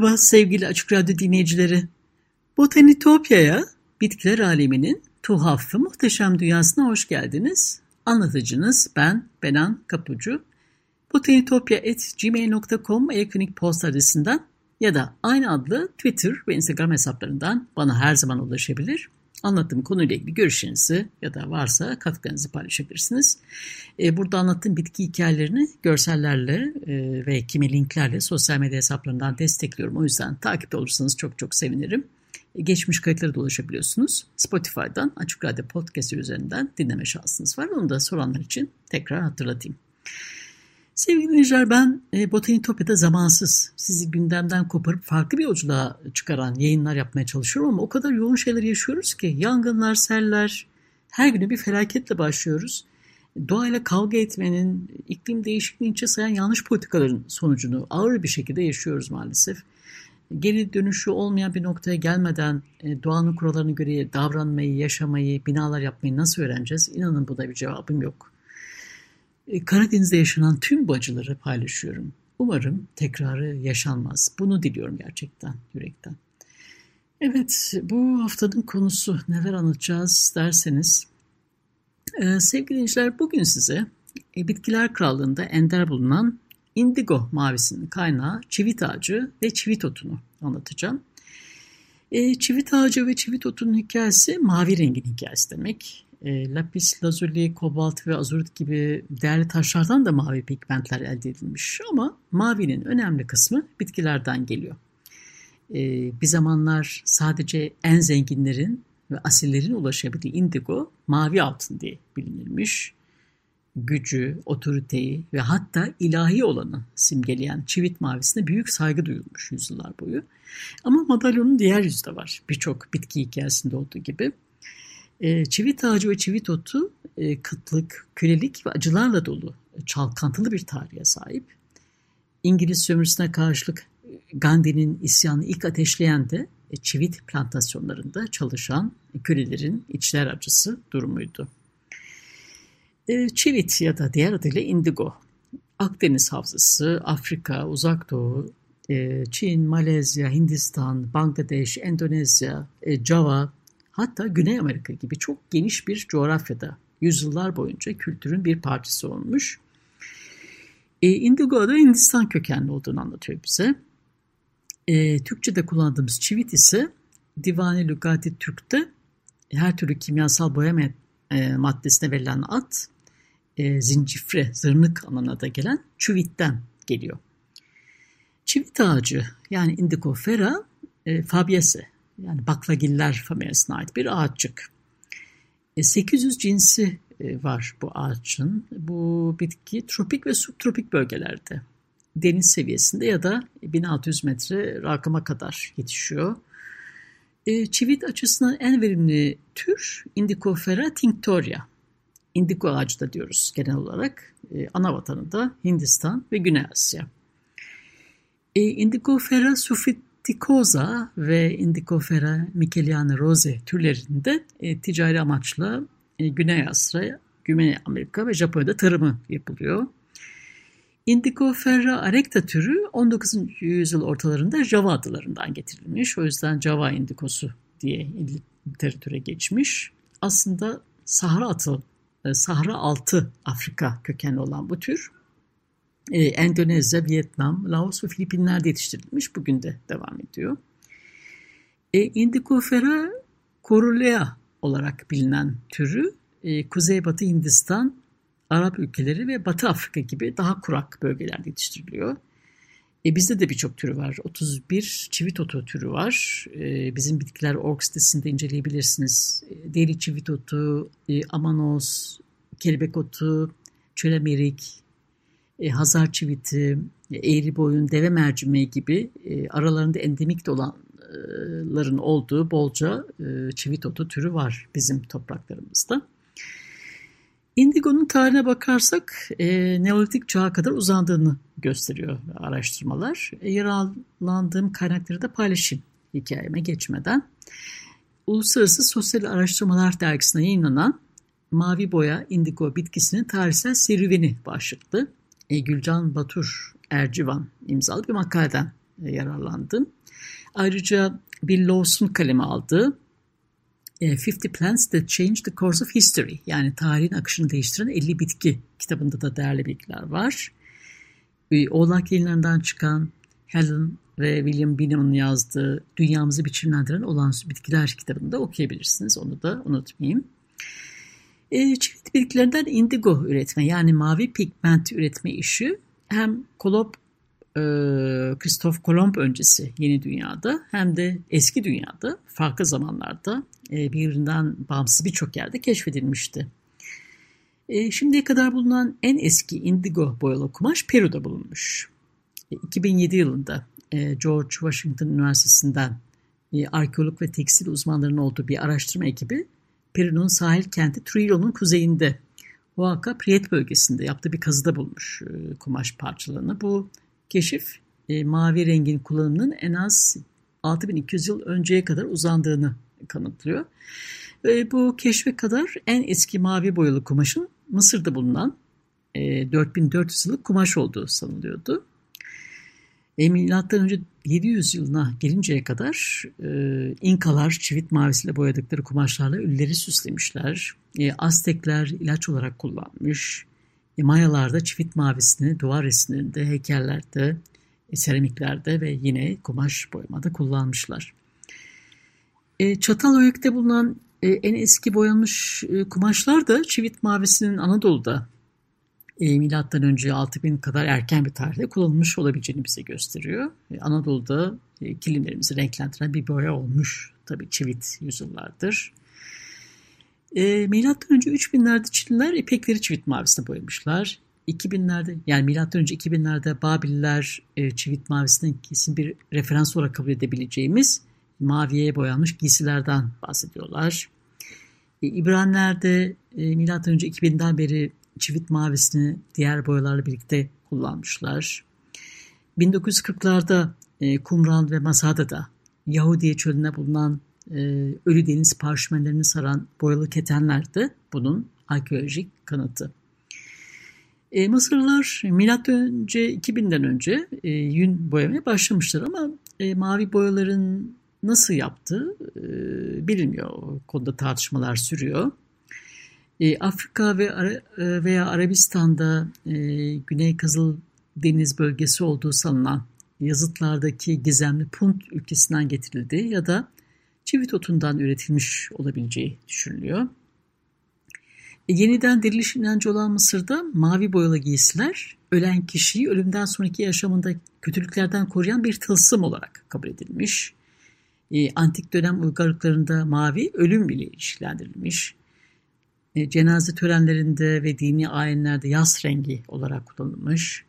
Merhaba sevgili Açık Radyo dinleyicileri. Botanitopya'ya, bitkiler aleminin tuhaf ve muhteşem dünyasına hoş geldiniz. Anlatıcınız ben Benan Kapucu. botanitopya.gmail.com elektronik posta adresinden ya da aynı adlı Twitter ve Instagram hesaplarından bana her zaman ulaşabilir. Anlattığım konuyla ilgili görüşlerinizi ya da varsa katkılarınızı paylaşabilirsiniz. E, burada anlattığım bitki hikayelerini görsellerle e, ve kimi linklerle sosyal medya hesaplarından destekliyorum. O yüzden takip olursanız çok çok sevinirim. E, geçmiş kayıtlara da ulaşabiliyorsunuz. Spotify'dan Açık Radyo Podcast üzerinden dinleme şansınız var. Onu da soranlar için tekrar hatırlatayım. Sevgili dinleyiciler ben e, Botanitopya'da zamansız sizi gündemden koparıp farklı bir yolculuğa çıkaran yayınlar yapmaya çalışıyorum ama o kadar yoğun şeyler yaşıyoruz ki yangınlar, seller, her günü bir felaketle başlıyoruz. Doğayla kavga etmenin, iklim değişikliğini içe sayan yanlış politikaların sonucunu ağır bir şekilde yaşıyoruz maalesef. Geri dönüşü olmayan bir noktaya gelmeden e, doğanın kurallarına göre davranmayı, yaşamayı, binalar yapmayı nasıl öğreneceğiz? İnanın buna bir cevabım yok. E, Karadeniz'de yaşanan tüm bu acıları paylaşıyorum. Umarım tekrarı yaşanmaz. Bunu diliyorum gerçekten, yürekten. Evet, bu haftanın konusu neler anlatacağız derseniz. Ee, sevgili dinleyiciler, bugün size e, Bitkiler Krallığı'nda ender bulunan indigo mavisinin kaynağı çivit ağacı ve çivit otunu anlatacağım. E, çivit ağacı ve çivit otunun hikayesi mavi rengin hikayesi demek. E, lapis lazuli, kobalt ve azurit gibi değerli taşlardan da mavi pigmentler elde edilmiş ama mavinin önemli kısmı bitkilerden geliyor. E, bir zamanlar sadece en zenginlerin ve asillerin ulaşabildiği indigo mavi altın diye bilinirmiş. Gücü, otoriteyi ve hatta ilahi olanı simgeleyen çivit mavisine büyük saygı duyulmuş yüzyıllar boyu. Ama madalyonun diğer yüzü de var birçok bitki hikayesinde olduğu gibi. E, çivit ağacı ve çivit otu e, kıtlık, kölelik ve acılarla dolu çalkantılı bir tarihe sahip. İngiliz sömürüsüne karşılık Gandhi'nin isyanı ilk ateşleyen de e, çivit plantasyonlarında çalışan kölelerin içler acısı durumuydu. E, çivit ya da diğer adıyla indigo, Akdeniz Havzası, Afrika, Uzak Doğu, e, Çin, Malezya, Hindistan, Bangladeş, Endonezya, Java, hatta Güney Amerika gibi çok geniş bir coğrafyada yüzyıllar boyunca kültürün bir parçası olmuş. Indigo da Hindistan kökenli olduğunu anlatıyor bize. E, Türkçe'de kullandığımız çivit ise Divani Lugati Türk'te her türlü kimyasal boyama e, maddesine verilen ad e, zincifre, zırnık anlamına da gelen çivitten geliyor. Çivit ağacı yani Indicofera e, fabiese yani baklagiller familyasına ait bir ağaççık. E, 800 cinsi e, var bu ağaçın. Bu bitki tropik ve subtropik bölgelerde deniz seviyesinde ya da 1600 metre rakıma kadar yetişiyor. E, çivit açısından en verimli tür Indicofera tinctoria. Indigo ağacı da diyoruz genel olarak. E, ana vatanı da Hindistan ve Güney Asya. E, Indicofera sufriticosa ve Indicofera micheliana rose türlerinde e, ticari amaçla e, Güney Asya, Güney Amerika ve Japonya'da tarımı yapılıyor. Indigo ferra erecta türü 19. yüzyıl ortalarında Java adalarından getirilmiş. O yüzden Java indikosu diye literatüre geçmiş. Aslında Sahra atı, e, Sahra altı Afrika kökenli olan bu tür e, Endonezya, Vietnam, Laos ve Filipinler'de yetiştirilmiş. Bugün de devam ediyor. E, Indicofera corulea olarak bilinen türü e, Kuzeybatı Hindistan, Arap ülkeleri ve Batı Afrika gibi daha kurak bölgelerde yetiştiriliyor. E, bizde de birçok türü var. 31 çivit otu türü var. E, bizim bitkiler org sitesinde inceleyebilirsiniz. E, deli çivit otu, e, amanos, kelebek otu, çölemerik, e, hazar çiviti, e, eğri boyun, deve mercimeği gibi e, aralarında endemik olanların olduğu bolca e, çivit otu türü var bizim topraklarımızda. Indigo'nun tarihine bakarsak e, Neolitik çağa kadar uzandığını gösteriyor araştırmalar. E, yararlandığım kaynakları da paylaşayım hikayeme geçmeden. Uluslararası Sosyal Araştırmalar Dergisi'ne yayınlanan Mavi Boya Indigo bitkisinin tarihsel serüveni başlıklı Gülcan Batur Ercivan imzalı bir makaleden e, yararlandım. Ayrıca Bill Lawson kaleme aldığı 50 e, Plants That Changed the Course of History yani tarihin akışını değiştiren 50 bitki kitabında da değerli bilgiler var. E, Oğlak yayınlarından çıkan Helen ve William Binham'ın yazdığı Dünyamızı Biçimlendiren Olağanüstü Bitkiler kitabını da okuyabilirsiniz. Onu da unutmayayım. E, çeşitli bitkilerinden indigo üretme yani mavi pigment üretme işi hem Kolop e, Christoph Kolomb öncesi yeni dünyada hem de eski dünyada farklı zamanlarda e, birbirinden bağımsız birçok yerde keşfedilmişti. E, şimdiye kadar bulunan en eski indigo boyalı kumaş Peru'da bulunmuş. 2007 yılında George Washington Üniversitesi'nden arkeolog ve tekstil uzmanlarının olduğu bir araştırma ekibi Peru'nun sahil kenti Trujillo'nun kuzeyinde Oaxaca Priet bölgesinde yaptığı bir kazıda bulmuş kumaş parçalarını. Bu keşif mavi rengin kullanımının en az 6200 yıl önceye kadar uzandığını kanıtlıyor. Bu keşfe kadar en eski mavi boyalı kumaşın Mısır'da bulunan e, 4400 yıllık kumaş olduğu sanılıyordu. E, milattan önce 700 yılına gelinceye kadar e, İnkalar çivit mavisiyle boyadıkları kumaşlarla ölüleri süslemişler. E, Aztekler ilaç olarak kullanmış. E, Mayalar da çivit mavisini duvar resimlerinde, heykellerde, e, seramiklerde ve yine kumaş boyamada kullanmışlar. E, Çatalhöyük'te bulunan e, en eski boyanmış e, kumaşlar da çivit mavisinin Anadolu'da milattan önce 6000 kadar erken bir tarihte kullanılmış olabileceğini bize gösteriyor. E, Anadolu'da e, kilimlerimizi renklendiren bir boya olmuş tabii çivit yüzyıllardır. E, milattan önce 3000'lerde Çinliler ipekleri çivit mavisine boyamışlar. 2000'lerde yani milattan önce 2000'lerde Babiller e, çivit mavisinin kesin bir referans olarak kabul edebileceğimiz maviye boyanmış giysilerden bahsediyorlar. E, İbraniler de e, M.Ö. 2000'den beri çivit mavisini diğer boyalarla birlikte kullanmışlar. 1940'larda e, Kumran ve Masada'da Yahudiye çölüne bulunan e, ölü deniz parşömenlerini saran boyalı ketenler de bunun arkeolojik kanıtı. E, Mısırlılar milattan önce 2000'den önce e, yün boyamaya başlamışlar ama e, mavi boyaların nasıl yaptı e, bilinmiyor. O konuda tartışmalar sürüyor. E, Afrika ve e, veya Arabistan'da e, Güney Kızıl Deniz bölgesi olduğu sanılan yazıtlardaki gizemli Punt ülkesinden getirildi ya da çivit otundan üretilmiş olabileceği düşünülüyor. Yeniden diriliş inancı olan Mısır'da mavi boyalı giysiler ölen kişiyi ölümden sonraki yaşamında kötülüklerden koruyan bir tılsım olarak kabul edilmiş antik dönem uygarlıklarında mavi ölüm bile ilişkilendirilmiş. E, cenaze törenlerinde ve dini ayinlerde yas rengi olarak kullanılmış.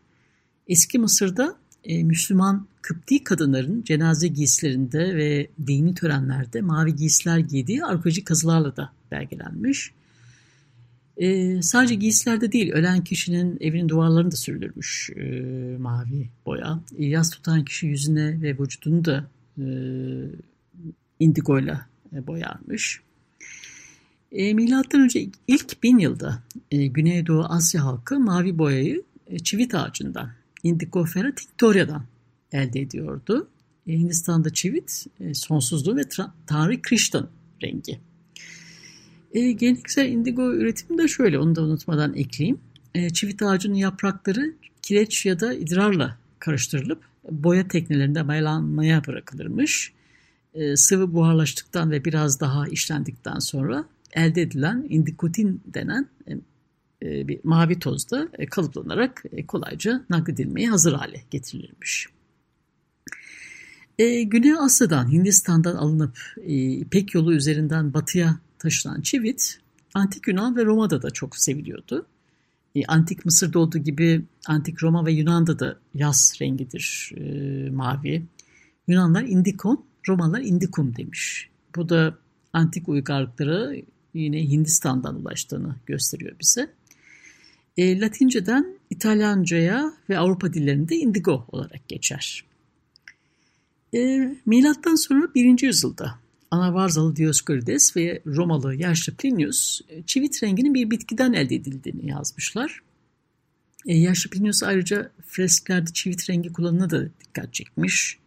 Eski Mısır'da e, Müslüman Kıpti kadınların cenaze giysilerinde ve dini törenlerde mavi giysiler giydiği arkeolojik kazılarla da belgelenmiş. E, sadece giysilerde değil, ölen kişinin evinin duvarlarını da sürülürmüş e, mavi boya. E, yas tutan kişi yüzüne ve vücudunu da e, indigoyla e, boyarmış. E, milattan önce ilk bin yılda e, Güneydoğu Asya halkı mavi boyayı e, çivit ağacından, Indigofera tinctoria'dan elde ediyordu. E, Hindistan'da çivit e, sonsuzluğu ve Tanrı Krishnan rengi. E, geleneksel indigo üretimi de şöyle, onu da unutmadan ekleyeyim. E, çivit ağacının yaprakları kireç ya da idrarla karıştırılıp boya teknelerinde mayalanmaya bırakılırmış e, sıvı buharlaştıktan ve biraz daha işlendikten sonra elde edilen indikotin denen e, e bir mavi tozda e, kalıplanarak e, kolayca nakledilmeye hazır hale getirilirmiş. E, Güney Asya'dan, Hindistan'dan alınıp e, İpek yolu üzerinden batıya taşınan çivit, Antik Yunan ve Roma'da da çok seviliyordu. Antik Mısır'da olduğu gibi Antik Roma ve Yunan'da da yaz rengidir mavi. Yunanlar indikon, Romalılar indikum demiş. Bu da antik uygarlıklara yine Hindistan'dan ulaştığını gösteriyor bize. E, Latinceden İtalyanca'ya ve Avrupa dillerinde indigo olarak geçer. E, milattan sonra 1. yüzyılda Anavarzalı Dioskurides ve Romalı yaşlı Plinius e, çivit renginin bir bitkiden elde edildiğini yazmışlar. E, yaşlı Plinius ayrıca fresklerde çivit rengi kullanımına da dikkat çekmiş.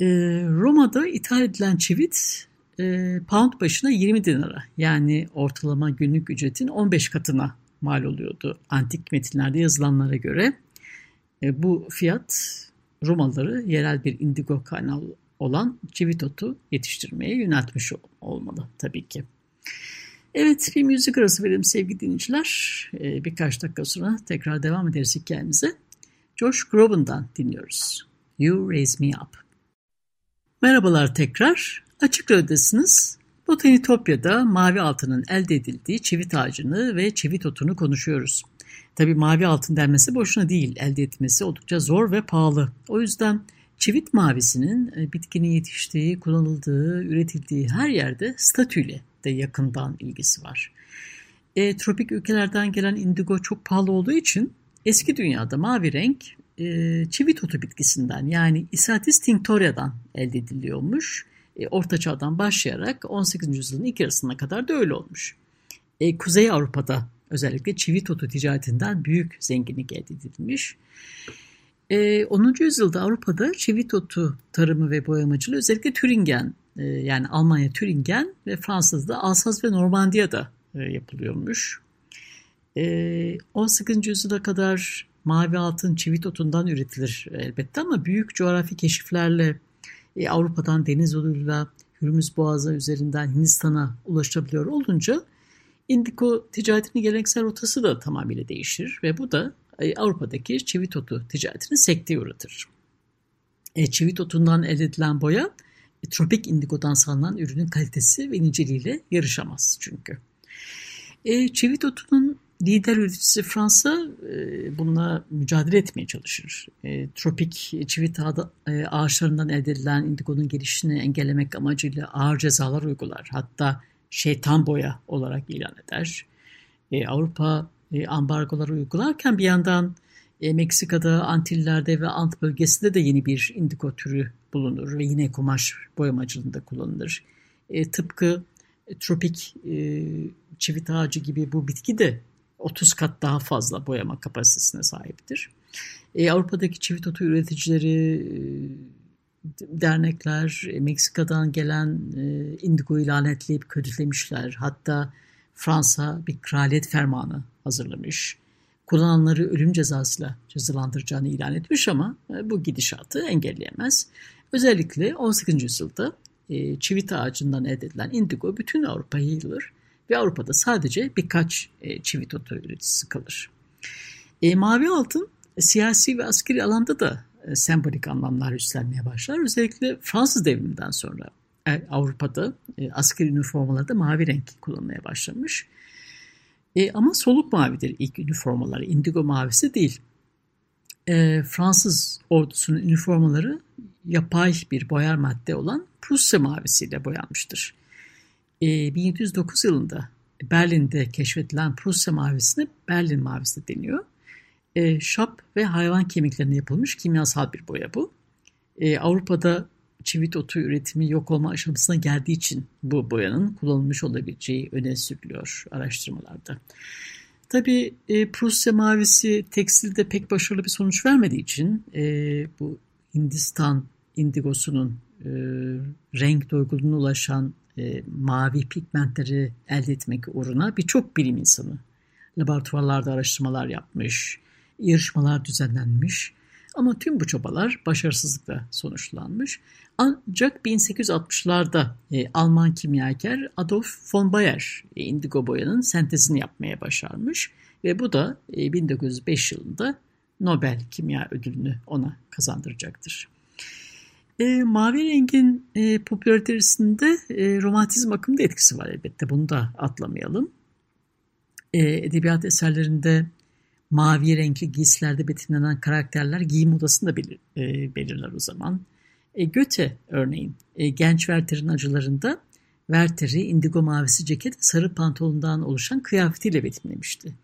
E, Roma'da ithal edilen çivit e, pound başına 20 dinara yani ortalama günlük ücretin 15 katına mal oluyordu antik metinlerde yazılanlara göre. E, bu fiyat Romalıları yerel bir indigo kaynağı olan çivit otu yetiştirmeye yöneltmiş olmalı tabii ki. Evet bir müzik arası verelim sevgili dinleyiciler. Ee, birkaç dakika sonra tekrar devam ederiz hikayemize. Josh Groban'dan dinliyoruz. You Raise Me Up. Merhabalar tekrar. Açık Radyo'dasınız. Botanitopya'da mavi altının elde edildiği çivit ağacını ve çivit otunu konuşuyoruz. Tabii mavi altın denmesi boşuna değil. Elde etmesi oldukça zor ve pahalı. O yüzden çivit mavisinin e, bitkinin yetiştiği, kullanıldığı, üretildiği her yerde statüyle de yakından ilgisi var. E, tropik ülkelerden gelen indigo çok pahalı olduğu için eski dünyada mavi renk e, çivit otu bitkisinden yani Isatis tinctoria'dan elde ediliyormuş. E, Orta Çağ'dan başlayarak 18. yüzyılın ilk yarısına kadar da öyle olmuş. E, Kuzey Avrupa'da özellikle çivit otu ticaretinden büyük zenginlik elde edilmiş. E, 10. yüzyılda Avrupa'da çivit otu tarımı ve boyamacılığı özellikle Türingen e, yani Almanya Türingen ve Fransa'da Alsaz ve Normandiya'da e, yapılıyormuş. E, 18. yüzyıla kadar mavi altın çivit otundan üretilir elbette ama büyük coğrafi keşiflerle e, Avrupa'dan deniz yoluyla Hürmüz Boğazı üzerinden Hindistan'a ulaşabiliyor olunca indiko ticaretinin geleneksel rotası da tamamıyla değişir ve bu da e, Avrupa'daki çivit otu ticaretini sekteye uğratır. E, çivit otundan elde edilen boya e, tropik indigodan sağlanan ürünün kalitesi ve niceliğiyle yarışamaz çünkü. E, çivit otunun lider üreticisi Fransa e, bununla mücadele etmeye çalışır. E, tropik çivit e, ağaçlarından elde edilen indigonun gelişini engellemek amacıyla ağır cezalar uygular. Hatta şeytan boya olarak ilan eder. E, Avrupa e, ambargoları uygularken bir yandan e, Meksika'da, Antillerde ve Ant bölgesinde de yeni bir indigo türü bulunur ve yine kumaş boyamacılığında kullanılır. E, tıpkı e, tropik e, çivit ağacı gibi bu bitki de 30 kat daha fazla boyama kapasitesine sahiptir. E, Avrupa'daki çivit otu üreticileri, e, dernekler e, Meksika'dan gelen e, indigoyu lanetleyip kötülemişler. Hatta Fransa bir kraliyet fermanı hazırlamış. Kullananları ölüm cezasıyla cezalandıracağını ilan etmiş ama e, bu gidişatı engelleyemez. Özellikle 18. yüzyılda e, çivit ağacından elde edilen indigo bütün Avrupa'ya yayılır ve Avrupa'da sadece birkaç e, çivit otu üreticisi kalır. E, mavi altın e, siyasi ve askeri alanda da e, sembolik anlamlar üstlenmeye başlar. Özellikle Fransız devriminden sonra e, Avrupa'da e, askeri üniformalarda mavi renk kullanmaya başlamış. E, ama soluk mavidir ilk üniformaları, indigo mavisi değil. E, Fransız ordusunun üniformaları yapay bir boyar madde olan Prusya mavisiyle boyanmıştır. E, 1709 yılında Berlin'de keşfedilen Prusya mavisine Berlin mavisi deniyor. E, şap ve hayvan kemiklerine yapılmış kimyasal bir boya bu. E, Avrupa'da çivit otu üretimi yok olma aşamasına geldiği için bu boyanın kullanılmış olabileceği öne sürülüyor araştırmalarda. Tabii e, Prusya mavisi tekstilde pek başarılı bir sonuç vermediği için e, bu Hindistan indigosunun e, renk doygunluğuna ulaşan e, mavi pigmentleri elde etmek uğruna birçok bilim insanı laboratuvarlarda araştırmalar yapmış, yarışmalar düzenlenmiş ama tüm bu çabalar başarısızlıkla sonuçlanmış. Ancak 1860'larda e, Alman kimyager Adolf von Bayer e, indigo boyanın sentezini yapmaya başarmış ve bu da e, 1905 yılında Nobel Kimya Ödülünü ona kazandıracaktır. E, mavi rengin e, popülaritesinde e, romantizm akımında etkisi var elbette. Bunu da atlamayalım. E, edebiyat eserlerinde mavi renkli giysilerde betimlenen karakterler giyim odasını da belir, e, belirler o zaman. E, Göte örneğin e, genç Werther'in acılarında Werther'i indigo mavisi ceket sarı pantolondan oluşan kıyafetiyle betimlemişti.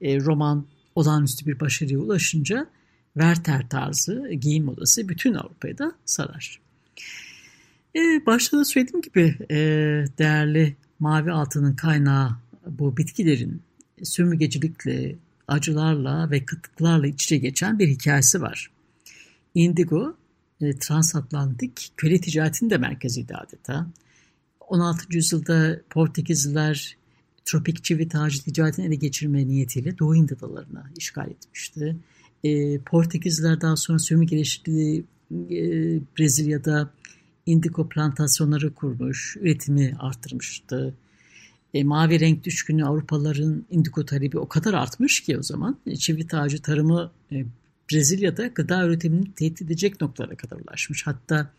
E, roman olağanüstü bir başarıya ulaşınca Werther tarzı giyim modası bütün Avrupa'yı da sarar. E, başta da söylediğim gibi e, değerli mavi altının kaynağı bu bitkilerin sömürgecilikle, acılarla ve kıtlıklarla iç içe geçen bir hikayesi var. Indigo, e, transatlantik köle ticaretinin de merkeziydi adeta. 16. yüzyılda Portekizliler tropik çivit ağacı ticaretini ele geçirme niyetiyle Doğu Hint adalarına işgal etmişti. E, Portekizliler daha sonra sömürgeleştiği e, Brezilya'da indigo plantasyonları kurmuş, üretimi arttırmıştı. E, mavi renk düşkünü Avrupalıların indigo talebi o kadar artmış ki o zaman e, çivit ağacı tarımı e, Brezilya'da gıda üretimini tehdit edecek noktalara kadar ulaşmış. Hatta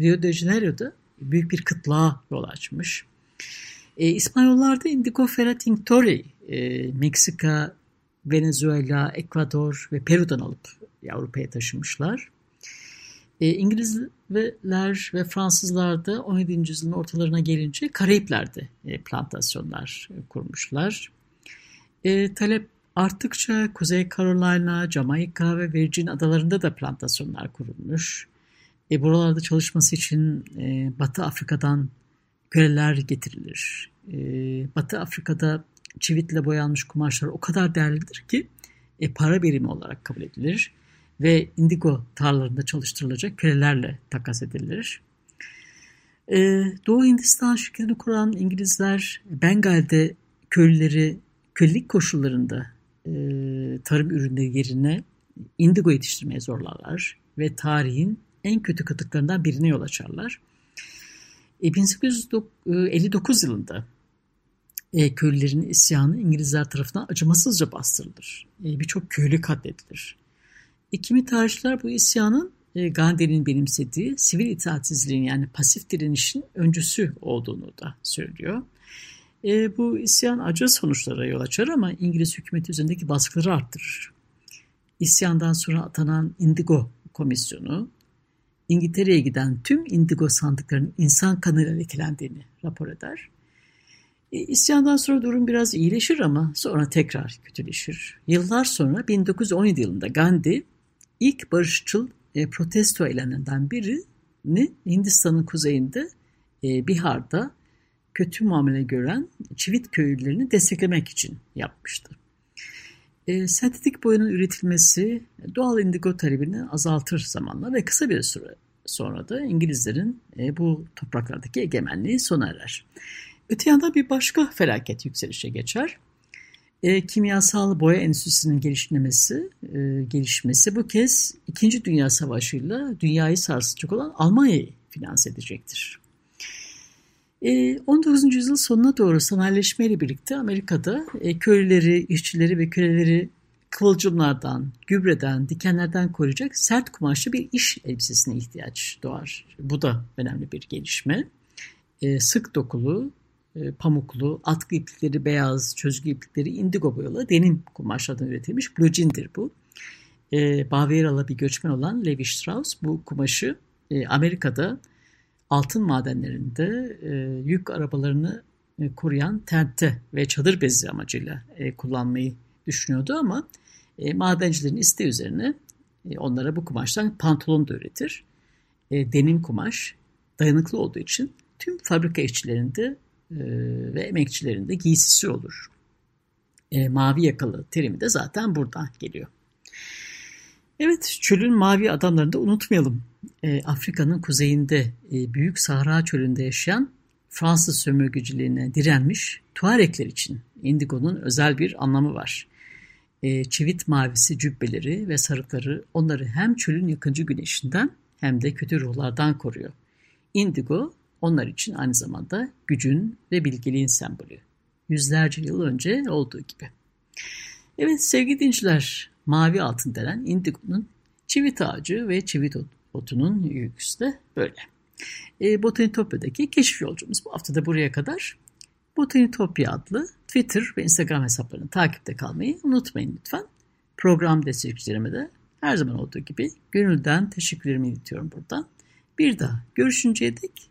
Rio de Janeiro'da büyük bir kıtlığa yol açmış. E, İspanyollar da Indigo Ferra Tinctori, e, Meksika, Venezuela, Ekvador ve Peru'dan alıp Avrupa'ya taşımışlar. E, İngilizler ve Fransızlar da 17. yüzyılın ortalarına gelince Karayipler'de e, plantasyonlar e, kurmuşlar. E, talep arttıkça Kuzey Carolina, Jamaika ve Virgin adalarında da plantasyonlar kurulmuş. E, buralarda çalışması için e, Batı Afrika'dan köleler getirilir. E, Batı Afrika'da çivitle boyanmış kumaşlar o kadar değerlidir ki e, para birimi olarak kabul edilir ve indigo tarlalarında çalıştırılacak kölelerle takas edilir. Ee, Doğu Hindistan şirketini kuran İngilizler Bengal'de köylüleri kölelik koşullarında e, tarım ürünleri yerine indigo yetiştirmeye zorlarlar ve tarihin en kötü kıtlıklarından birine yol açarlar. E, 1859 yılında e, köylülerin isyanı İngilizler tarafından acımasızca bastırılır. E, Birçok köylü katledilir. E, kimi tarihçiler bu isyanın e, Gandhi'nin benimsediği sivil itaatsizliğin yani pasif direnişin öncüsü olduğunu da söylüyor. E, bu isyan acı sonuçlara yol açar ama İngiliz hükümeti üzerindeki baskıları arttırır. İsyandan sonra atanan Indigo Komisyonu, İngiltere'ye giden tüm indigo sandıklarının insan kanıyla lekelendiğini rapor eder. E, isyandan sonra durum biraz iyileşir ama sonra tekrar kötüleşir. Yıllar sonra 1917 yılında Gandhi ilk barışçıl e, protesto eylemlerinden birini Hindistan'ın kuzeyinde e, Bihar'da kötü muamele gören Çivit köylülerini desteklemek için yapmıştı. E, sentetik boyanın üretilmesi doğal indigo talebini azaltır zamanla ve kısa bir süre sonra da İngilizlerin e, bu topraklardaki egemenliği sona erer. Öte yandan bir başka felaket yükselişe geçer. E, kimyasal boya endüstrisinin gelişmesi, e, gelişmesi bu kez İkinci Dünya Savaşı'yla dünyayı sarsacak olan Almanya'yı finanse edecektir. E, 19. yüzyıl sonuna doğru sanayileşmeyle birlikte Amerika'da e, köylüleri, işçileri ve köleleri kıvılcımlardan, gübreden, dikenlerden koruyacak sert kumaşlı bir iş elbisesine ihtiyaç doğar. Bu da önemli bir gelişme. E, sık dokulu, pamuklu, atkı iplikleri beyaz, çözgü iplikleri indigo boyalı denim kumaşlardan üretilmiş blue jean'dir bu. E, Bavyeralı bir göçmen olan Levi Strauss bu kumaşı e, Amerika'da altın madenlerinde e, yük arabalarını e, koruyan tente ve çadır bezi amacıyla e, kullanmayı düşünüyordu ama e, madencilerin isteği üzerine e, onlara bu kumaştan pantolon da üretir. E, denim kumaş dayanıklı olduğu için tüm fabrika işçilerinde e, ve emekçilerin de giysisi olur. E, mavi yakalı terimi de zaten buradan geliyor. Evet, çölün mavi adamlarını da unutmayalım. E, Afrika'nın kuzeyinde e, Büyük Sahra Çölü'nde yaşayan Fransız sömürgeciliğine direnmiş Tuarekler için indigonun özel bir anlamı var. E, çivit mavisi cübbeleri ve sarıkları onları hem çölün yakıcı güneşinden hem de kötü ruhlardan koruyor. Indigo onlar için aynı zamanda gücün ve bilgeliğin sembolü. Yüzlerce yıl önce olduğu gibi. Evet sevgili dinciler, mavi altın denen indigonun çivit ağacı ve çivit botunun yüküsü de böyle. E, Botanitopya'daki keşif yolcumuz bu hafta da buraya kadar. Botanitopya adlı Twitter ve Instagram hesaplarını takipte kalmayı unutmayın lütfen. Program destekçilerime de her zaman olduğu gibi gönülden teşekkürlerimi iletiyorum buradan. Bir daha görüşünceye dek